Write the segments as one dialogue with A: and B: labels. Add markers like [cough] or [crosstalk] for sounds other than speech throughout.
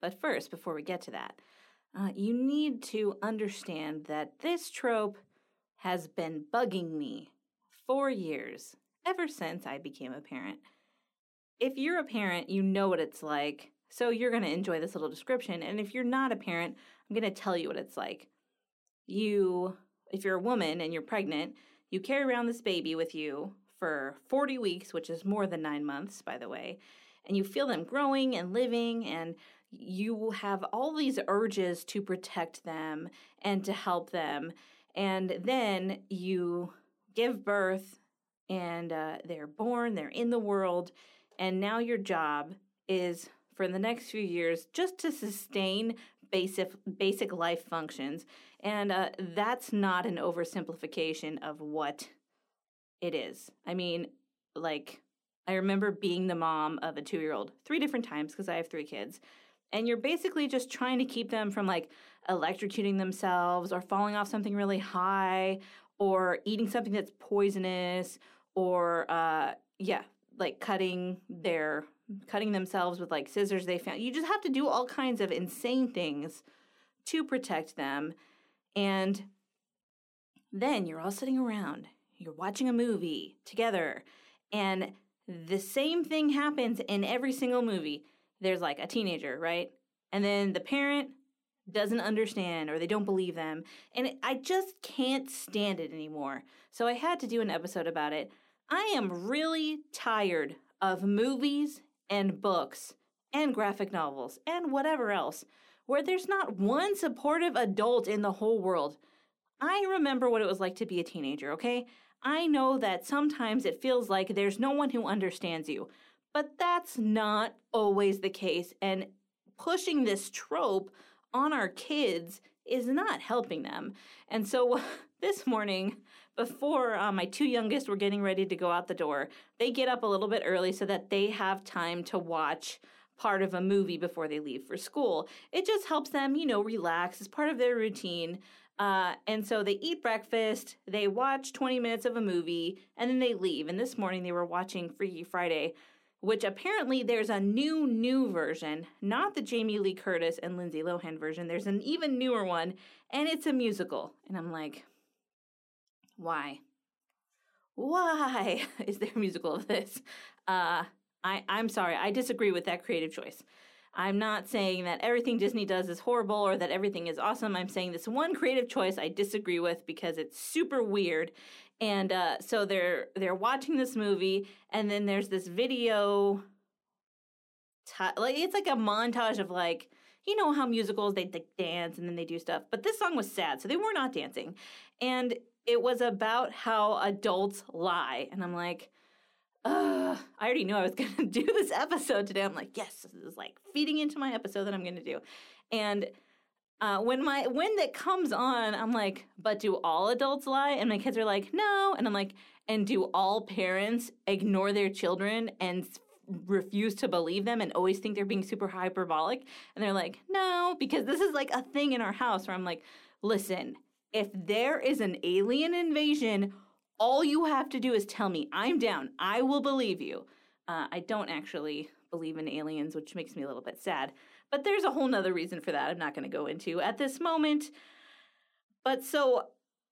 A: But first, before we get to that, uh, you need to understand that this trope has been bugging me for years, ever since I became a parent. If you're a parent, you know what it's like, so you're going to enjoy this little description. And if you're not a parent, I'm going to tell you what it's like. You, if you're a woman and you're pregnant, you carry around this baby with you for 40 weeks, which is more than nine months, by the way, and you feel them growing and living and you have all these urges to protect them and to help them. And then you give birth and uh, they're born, they're in the world, and now your job is for the next few years just to sustain basic basic life functions. And uh, that's not an oversimplification of what it is. I mean, like I remember being the mom of a two year old three different times because I have three kids and you're basically just trying to keep them from like electrocuting themselves or falling off something really high or eating something that's poisonous or uh yeah like cutting their cutting themselves with like scissors they found. You just have to do all kinds of insane things to protect them. And then you're all sitting around you're watching a movie together and the same thing happens in every single movie there's like a teenager, right? And then the parent doesn't understand or they don't believe them. And I just can't stand it anymore. So I had to do an episode about it. I am really tired of movies and books and graphic novels and whatever else where there's not one supportive adult in the whole world. I remember what it was like to be a teenager, okay? I know that sometimes it feels like there's no one who understands you. But that's not always the case. And pushing this trope on our kids is not helping them. And so [laughs] this morning, before uh, my two youngest were getting ready to go out the door, they get up a little bit early so that they have time to watch part of a movie before they leave for school. It just helps them, you know, relax. It's part of their routine. Uh, and so they eat breakfast, they watch 20 minutes of a movie, and then they leave. And this morning they were watching Freaky Friday which apparently there's a new, new version, not the Jamie Lee Curtis and Lindsay Lohan version. There's an even newer one, and it's a musical. And I'm like, why? Why [laughs] is there a musical of this? Uh, I, I'm sorry, I disagree with that creative choice. I'm not saying that everything Disney does is horrible or that everything is awesome. I'm saying this one creative choice I disagree with because it's super weird and uh, so they're they're watching this movie and then there's this video t- like it's like a montage of like you know how musicals they like, dance and then they do stuff but this song was sad so they were not dancing and it was about how adults lie and i'm like Ugh, I already knew I was [laughs] going to do this episode today. I'm like, yes, this is like feeding into my episode that I'm going to do. And uh, when my when that comes on, I'm like, but do all adults lie? And my kids are like, no. And I'm like, and do all parents ignore their children and refuse to believe them and always think they're being super hyperbolic? And they're like, no, because this is like a thing in our house where I'm like, listen, if there is an alien invasion, all you have to do is tell me. I'm down. I will believe you. Uh, I don't actually believe in aliens, which makes me a little bit sad. But there's a whole nother reason for that I'm not going to go into at this moment. But so,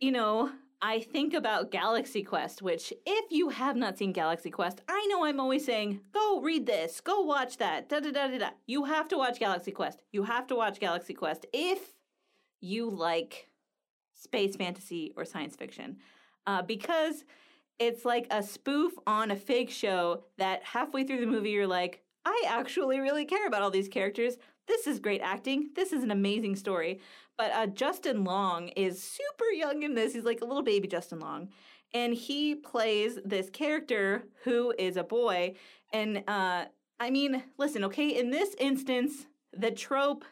A: you know, I think about Galaxy Quest, which, if you have not seen Galaxy Quest, I know I'm always saying, go read this, go watch that, da da da da da. You have to watch Galaxy Quest. You have to watch Galaxy Quest if you like space fantasy or science fiction. Uh, because it's like a spoof on a fake show that halfway through the movie you're like, I actually really care about all these characters. This is great acting. This is an amazing story. But uh, Justin Long is super young in this. He's like a little baby Justin Long. And he plays this character who is a boy. And uh, I mean, listen, okay, in this instance, the trope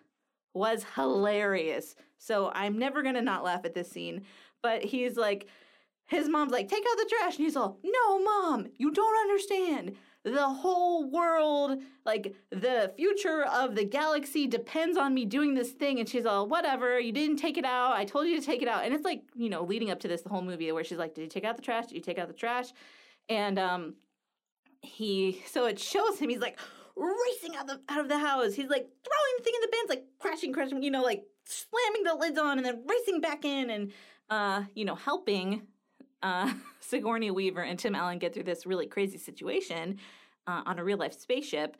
A: was hilarious. So I'm never going to not laugh at this scene. But he's like, his mom's like, take out the trash. And he's all, no, mom, you don't understand. The whole world, like the future of the galaxy depends on me doing this thing. And she's all, whatever, you didn't take it out. I told you to take it out. And it's like, you know, leading up to this, the whole movie where she's like, did you take out the trash? Did you take out the trash? And um, he, so it shows him, he's like, racing out, the, out of the house. He's like throwing the thing in the bins, like crashing, crashing, you know, like slamming the lids on and then racing back in and, uh, you know, helping uh, [laughs] Sigourney Weaver and Tim Allen get through this really crazy situation uh, on a real life spaceship.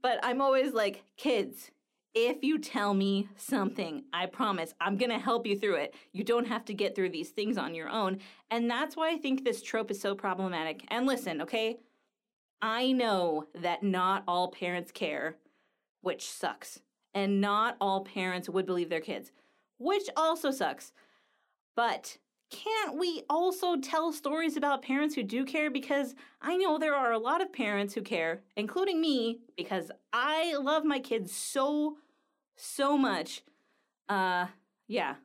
A: But I'm always like, kids, if you tell me something, I promise I'm going to help you through it. You don't have to get through these things on your own. And that's why I think this trope is so problematic. And listen, okay? I know that not all parents care, which sucks. And not all parents would believe their kids, which also sucks. But can't we also tell stories about parents who do care? Because I know there are a lot of parents who care, including me, because I love my kids so, so much. Uh, yeah.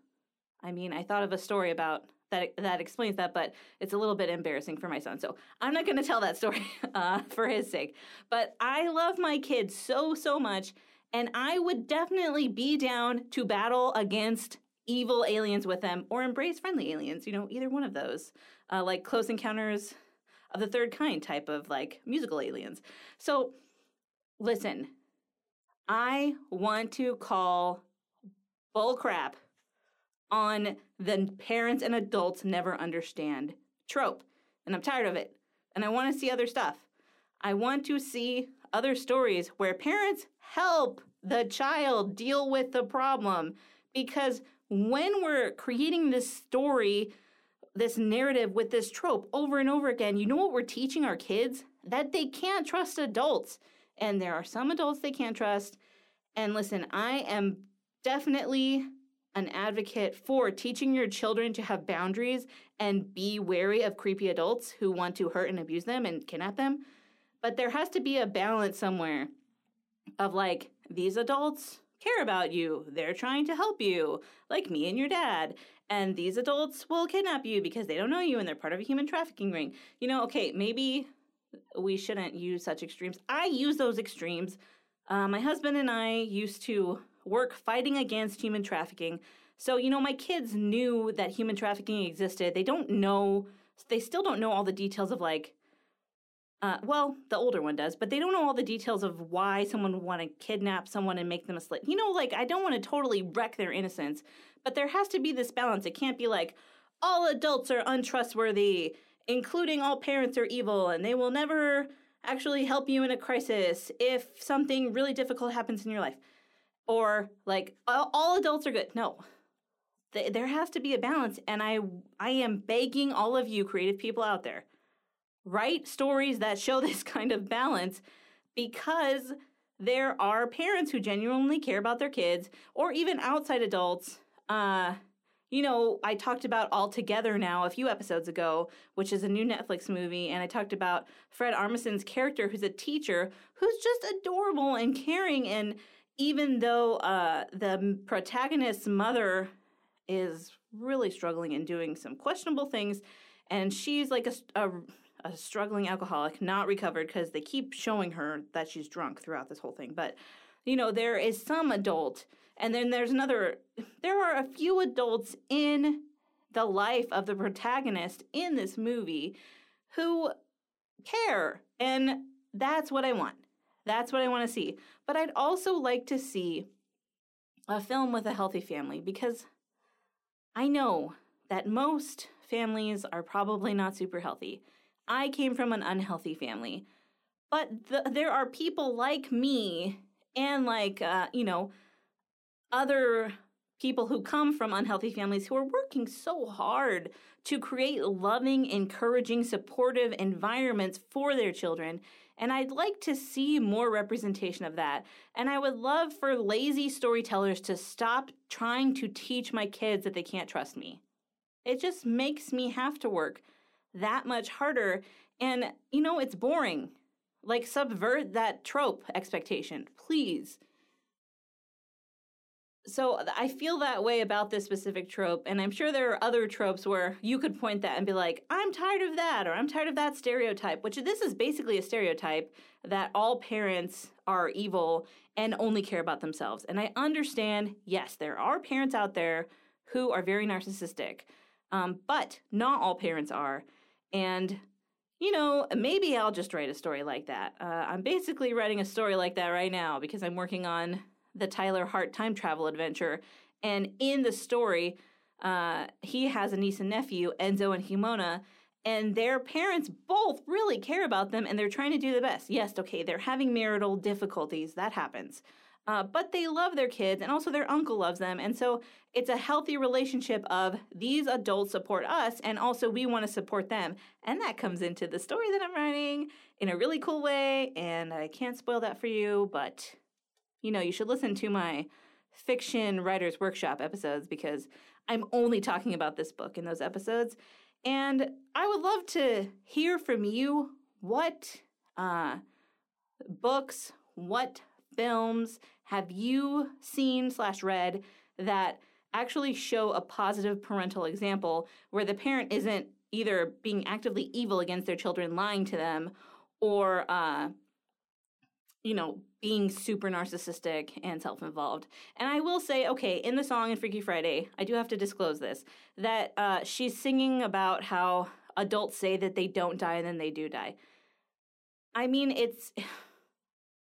A: I mean, I thought of a story about that that explains that, but it's a little bit embarrassing for my son. So I'm not going [laughs] to tell that story uh, for his sake. But I love my kids so so much, and I would definitely be down to battle against evil aliens with them or embrace friendly aliens. You know, either one of those, uh, like Close Encounters of the Third Kind type of like musical aliens. So listen, I want to call bull crap on the parents and adults never understand trope. And I'm tired of it. And I want to see other stuff. I want to see other stories where parents help the child deal with the problem. Because when we're creating this story, this narrative with this trope over and over again, you know what we're teaching our kids? That they can't trust adults. And there are some adults they can't trust. And listen, I am definitely an advocate for teaching your children to have boundaries and be wary of creepy adults who want to hurt and abuse them and kidnap them. But there has to be a balance somewhere of like, these adults care about you. They're trying to help you, like me and your dad. And these adults will kidnap you because they don't know you and they're part of a human trafficking ring. You know, okay, maybe we shouldn't use such extremes. I use those extremes. Uh, my husband and I used to work fighting against human trafficking. So, you know, my kids knew that human trafficking existed. They don't know, they still don't know all the details of like, uh, well, the older one does, but they don't know all the details of why someone would want to kidnap someone and make them a slave. You know, like, I don't want to totally wreck their innocence, but there has to be this balance. It can't be like, all adults are untrustworthy, including all parents are evil, and they will never actually help you in a crisis if something really difficult happens in your life or like all, adults are good. No, Th- there has to be a balance, and I I am begging all of you creative people out there, write stories that show [laughs] this kind of balance, because there are parents who genuinely care about their kids, or even outside adults. Uh, you know, I talked about All Together now a few episodes ago, which is a new Netflix movie, and I talked about Fred Armisen's character, who's a teacher who's just adorable and caring and even though uh, the protagonist's mother is really struggling and doing some questionable things, and she's like a, a, a struggling alcoholic, not recovered because they keep showing her that she's drunk throughout this whole thing. But, you know, there is some adult, and then there's another, there are a few adults in the life of the protagonist in this movie who care. And that's what I want. That's what I want to see. But I'd also like to see a film with a healthy family because I know that most families are probably not super healthy. I came from an unhealthy family. But the, there are people like me and like, uh, you know, other people who come from unhealthy families who are working so hard to create loving, encouraging, supportive environments for their children. And I'd like to see more representation of that. And I would love for lazy storytellers to stop trying to teach my kids that they can't trust me. It just makes me have to work that much harder. And, you know, it's boring. Like, subvert that trope expectation, please so I feel that way about this specific trope, and I'm sure there are other tropes where you could point that and be like, I'm tired of that, or I'm tired of that stereotype, which this is basically a stereotype that all parents are evil and only care about themselves. And I understand, yes, there are parents out there who are very narcissistic, um, but not all parents are. And you know, maybe I'll just write a story like that. Uh, I'm basically writing a story like that right now because I'm working on the Tyler Hart time travel adventure. And in the story, uh, he has a niece and nephew, Enzo and Himona, and their parents both really care about them and they're trying to do the best. Yes, okay, they're having marital difficulties, that happens. Uh, but they love their kids and also their uncle loves them. And so it's a healthy relationship of these adults support us and also we want to support them. And that comes into the story that I'm writing in a really cool way. And I can't spoil that for you, but you know, you should listen to my fiction writers workshop episodes because I'm only talking about this book in those episodes. And I would love to hear from you what uh, books, what films have you seen slash read that actually show a positive parental example where the parent isn't either being actively evil against their children, lying to them, or uh, you know, being super narcissistic and self involved. And I will say, okay, in the song in Freaky Friday, I do have to disclose this that uh, she's singing about how adults say that they don't die and then they do die. I mean, it's.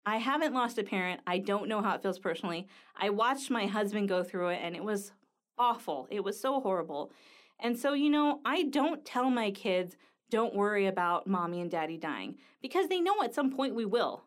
A: I haven't lost a parent. I don't know how it feels personally. I watched my husband go through it and it was awful. It was so horrible. And so, you know, I don't tell my kids, don't worry about mommy and daddy dying because they know at some point we will.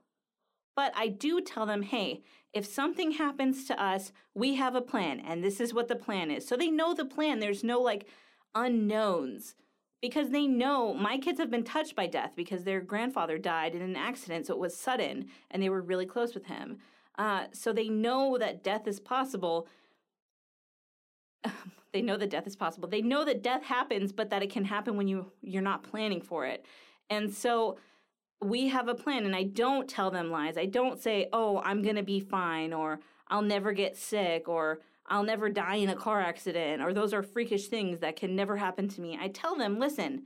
A: But I do tell them, hey, if something happens to us, we have a plan, and this is what the plan is. So they know the plan. There's no like unknowns because they know my kids have been touched by death because their grandfather died in an accident, so it was sudden, and they were really close with him. Uh, so they know that death is possible. [laughs] they know that death is possible. They know that death happens, but that it can happen when you you're not planning for it. And so we have a plan and I don't tell them lies. I don't say, "Oh, I'm going to be fine" or "I'll never get sick" or "I'll never die in a car accident" or those are freakish things that can never happen to me. I tell them, "Listen,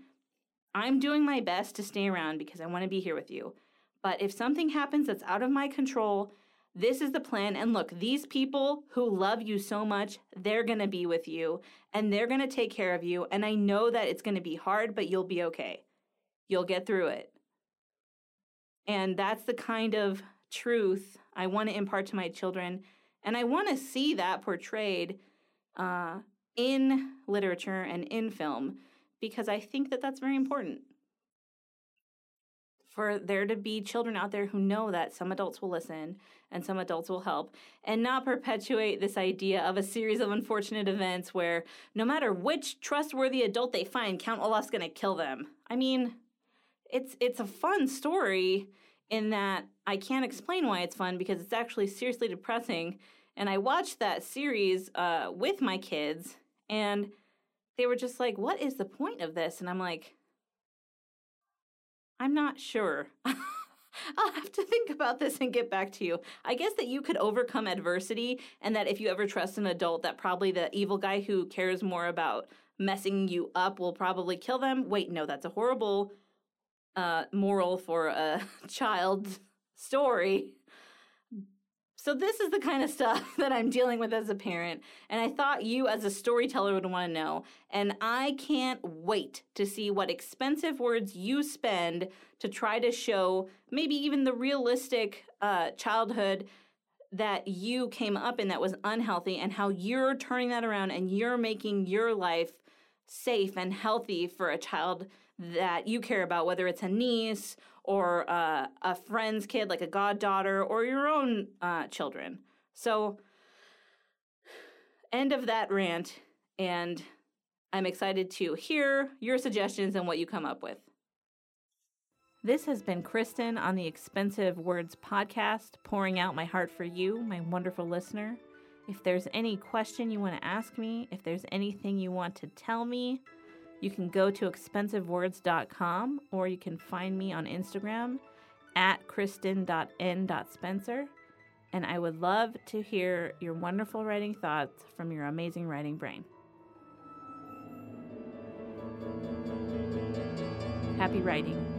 A: I'm doing my best to stay around because I want to be here with you. But if something happens that's out of my control, this is the plan. And look, these people who love you so much, they're going to be with you and they're going to take care of you. And I know that it's going to be hard, but you'll be okay. You'll get through it. And that's the kind of truth I want to impart to my children. And I want to see that portrayed uh, in literature and in film because I think that that's very important. For there to be children out there who know that some adults will listen and some adults will help, and not perpetuate this idea of a series of unfortunate events where no matter which trustworthy adult they find, Count Olaf's going to kill them. I mean, it's it's a fun story in that I can't explain why it's fun because it's actually seriously depressing. And I watched that series uh, with my kids, and they were just like, "What is the point of this?" And I'm like, "I'm not sure." [laughs] I'll have to think about this and get back to you. I guess that you could overcome adversity, and that if you ever trust an adult, that probably the evil guy who cares more about messing you up will probably kill them. Wait, no, that's a horrible uh, moral for a [laughs] child story. So, this is the kind of stuff [laughs] that I'm dealing with as a parent, and I thought you, as a storyteller, would want to know. And I can't wait to see what expensive words you spend to try to show maybe even the realistic uh, childhood that you came up in that was unhealthy, and how you're turning that around and you're making your life safe and healthy for a child that you care about, whether it's a niece or uh, a friend's kid, like a goddaughter, or your own uh, children. So end of that rant, and I'm excited to hear your suggestions and what you come up with. This has been Kristen on the Expensive Words podcast, pouring out my heart for you, my wonderful listener. If there's any question you want to ask me, if there's anything you want to tell me, you can go to expensivewords.com or you can find me on Instagram at kristen.n.spencer. And I would love to hear your wonderful writing thoughts from your amazing writing brain. Happy writing.